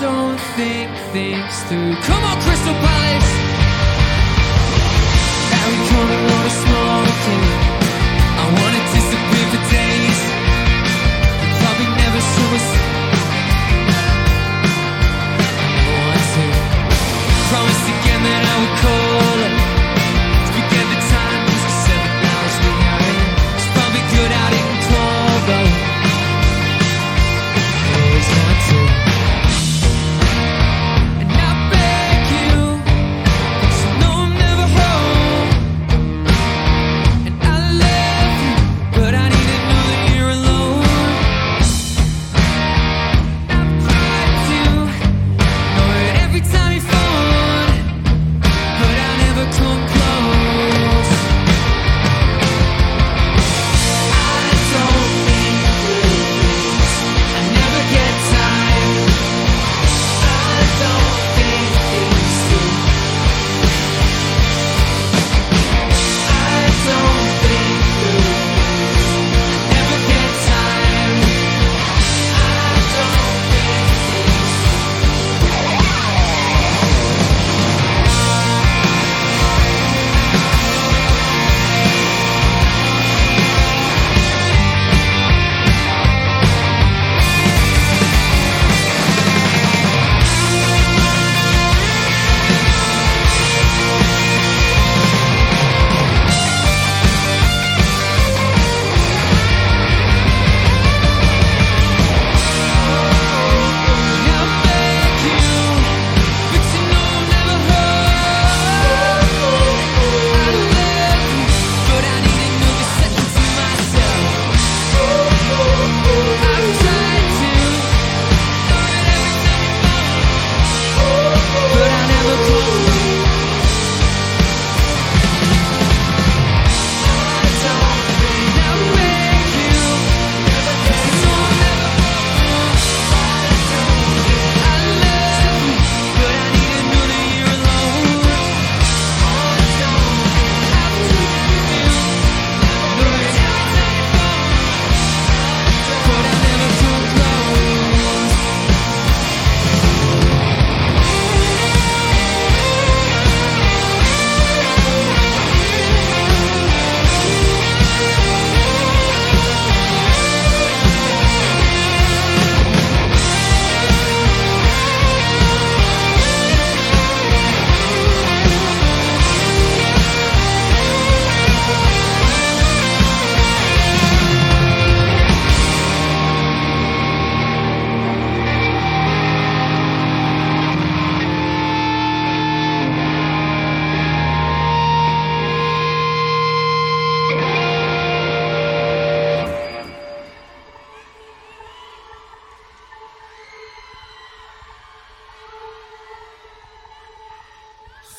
don't think things through. Come on, Crystal Palace! Now we come and want small smoke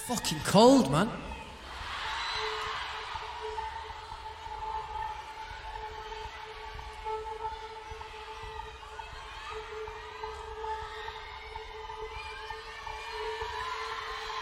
fucking cold, man.